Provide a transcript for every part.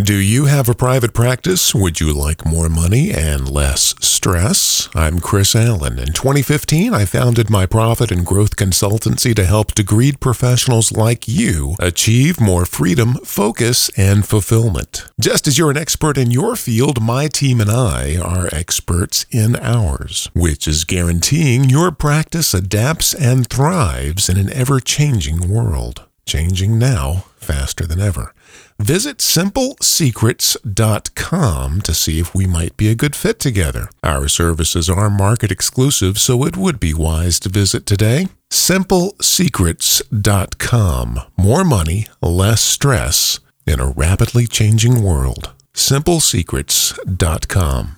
Do you have a private practice? Would you like more money and less stress? I'm Chris Allen. In 2015, I founded my profit and growth consultancy to help degreed professionals like you achieve more freedom, focus, and fulfillment. Just as you're an expert in your field, my team and I are experts in ours, which is guaranteeing your practice adapts and thrives in an ever changing world. Changing now faster than ever. Visit simplesecrets.com to see if we might be a good fit together. Our services are market exclusive, so it would be wise to visit today. Simplesecrets.com. More money, less stress in a rapidly changing world. Simplesecrets.com.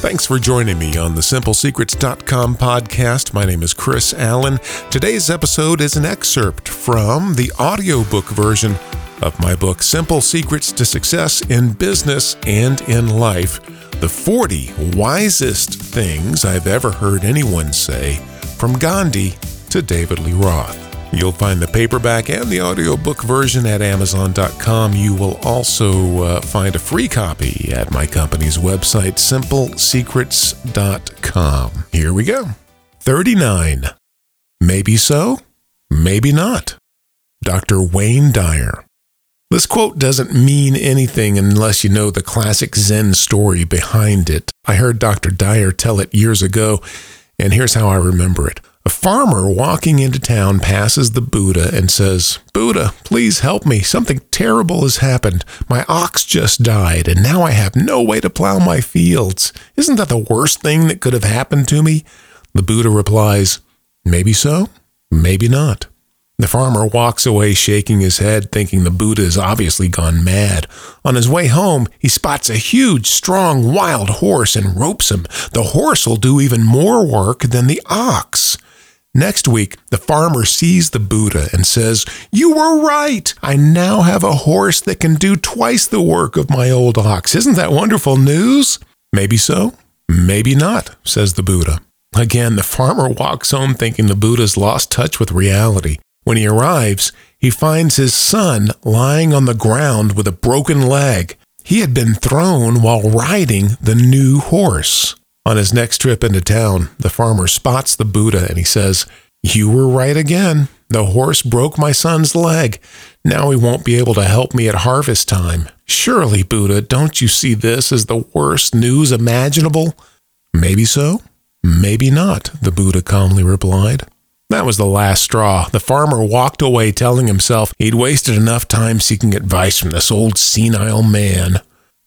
Thanks for joining me on the SimpleSecrets.com podcast. My name is Chris Allen. Today's episode is an excerpt from the audiobook version of my book, Simple Secrets to Success in Business and in Life The 40 Wisest Things I've Ever Heard Anyone Say, from Gandhi to David Lee Roth. You'll find the paperback and the audiobook version at Amazon.com. You will also uh, find a free copy at my company's website, simplesecrets.com. Here we go. 39. Maybe so, maybe not. Dr. Wayne Dyer. This quote doesn't mean anything unless you know the classic Zen story behind it. I heard Dr. Dyer tell it years ago, and here's how I remember it. A farmer walking into town passes the Buddha and says, Buddha, please help me. Something terrible has happened. My ox just died, and now I have no way to plow my fields. Isn't that the worst thing that could have happened to me? The Buddha replies, Maybe so, maybe not. The farmer walks away shaking his head, thinking the Buddha has obviously gone mad. On his way home, he spots a huge, strong, wild horse and ropes him. The horse will do even more work than the ox. Next week, the farmer sees the Buddha and says, You were right! I now have a horse that can do twice the work of my old ox. Isn't that wonderful news? Maybe so, maybe not, says the Buddha. Again, the farmer walks home thinking the Buddha's lost touch with reality. When he arrives, he finds his son lying on the ground with a broken leg. He had been thrown while riding the new horse. On his next trip into town, the farmer spots the Buddha and he says, You were right again. The horse broke my son's leg. Now he won't be able to help me at harvest time. Surely, Buddha, don't you see this as the worst news imaginable? Maybe so, maybe not, the Buddha calmly replied. That was the last straw. The farmer walked away telling himself he'd wasted enough time seeking advice from this old senile man.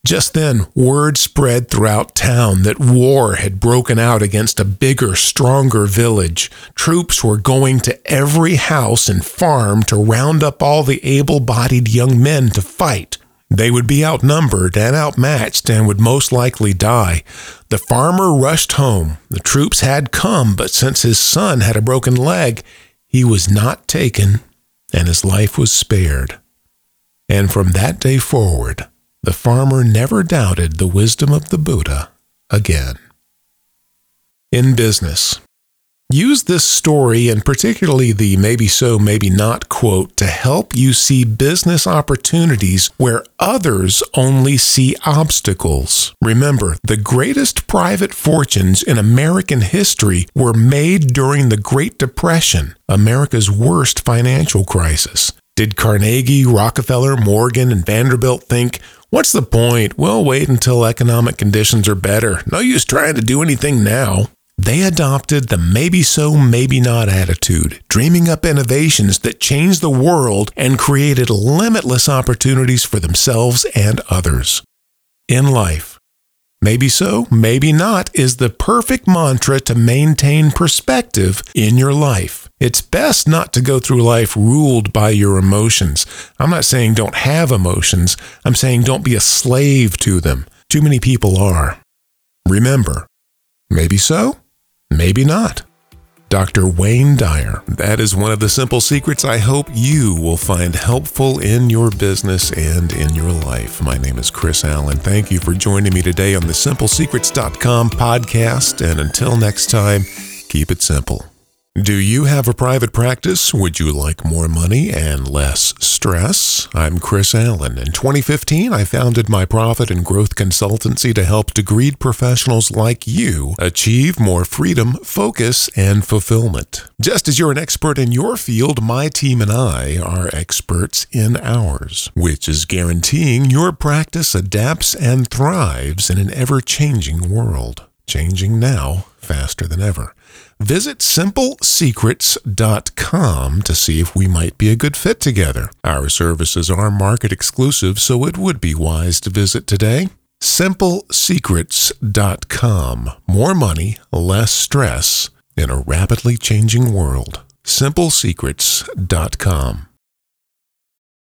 Just then, word spread throughout town that war had broken out against a bigger, stronger village. Troops were going to every house and farm to round up all the able bodied young men to fight. They would be outnumbered and outmatched and would most likely die. The farmer rushed home. The troops had come, but since his son had a broken leg, he was not taken and his life was spared. And from that day forward, the farmer never doubted the wisdom of the Buddha again. In business, Use this story and particularly the maybe so, maybe not quote to help you see business opportunities where others only see obstacles. Remember, the greatest private fortunes in American history were made during the Great Depression, America's worst financial crisis. Did Carnegie, Rockefeller, Morgan, and Vanderbilt think, what's the point? We'll wait until economic conditions are better. No use trying to do anything now. They adopted the maybe so, maybe not attitude, dreaming up innovations that changed the world and created limitless opportunities for themselves and others. In life, maybe so, maybe not is the perfect mantra to maintain perspective in your life. It's best not to go through life ruled by your emotions. I'm not saying don't have emotions, I'm saying don't be a slave to them. Too many people are. Remember, maybe so, Maybe not. Dr. Wayne Dyer. That is one of the simple secrets I hope you will find helpful in your business and in your life. My name is Chris Allen. Thank you for joining me today on the simplesecrets.com podcast. And until next time, keep it simple. Do you have a private practice? Would you like more money and less stress? I'm Chris Allen. In 2015, I founded my profit and growth consultancy to help degreed professionals like you achieve more freedom, focus, and fulfillment. Just as you're an expert in your field, my team and I are experts in ours, which is guaranteeing your practice adapts and thrives in an ever changing world. Changing now faster than ever. Visit simplesecrets.com to see if we might be a good fit together. Our services are market exclusive, so it would be wise to visit today. Simplesecrets.com. More money, less stress in a rapidly changing world. Simplesecrets.com.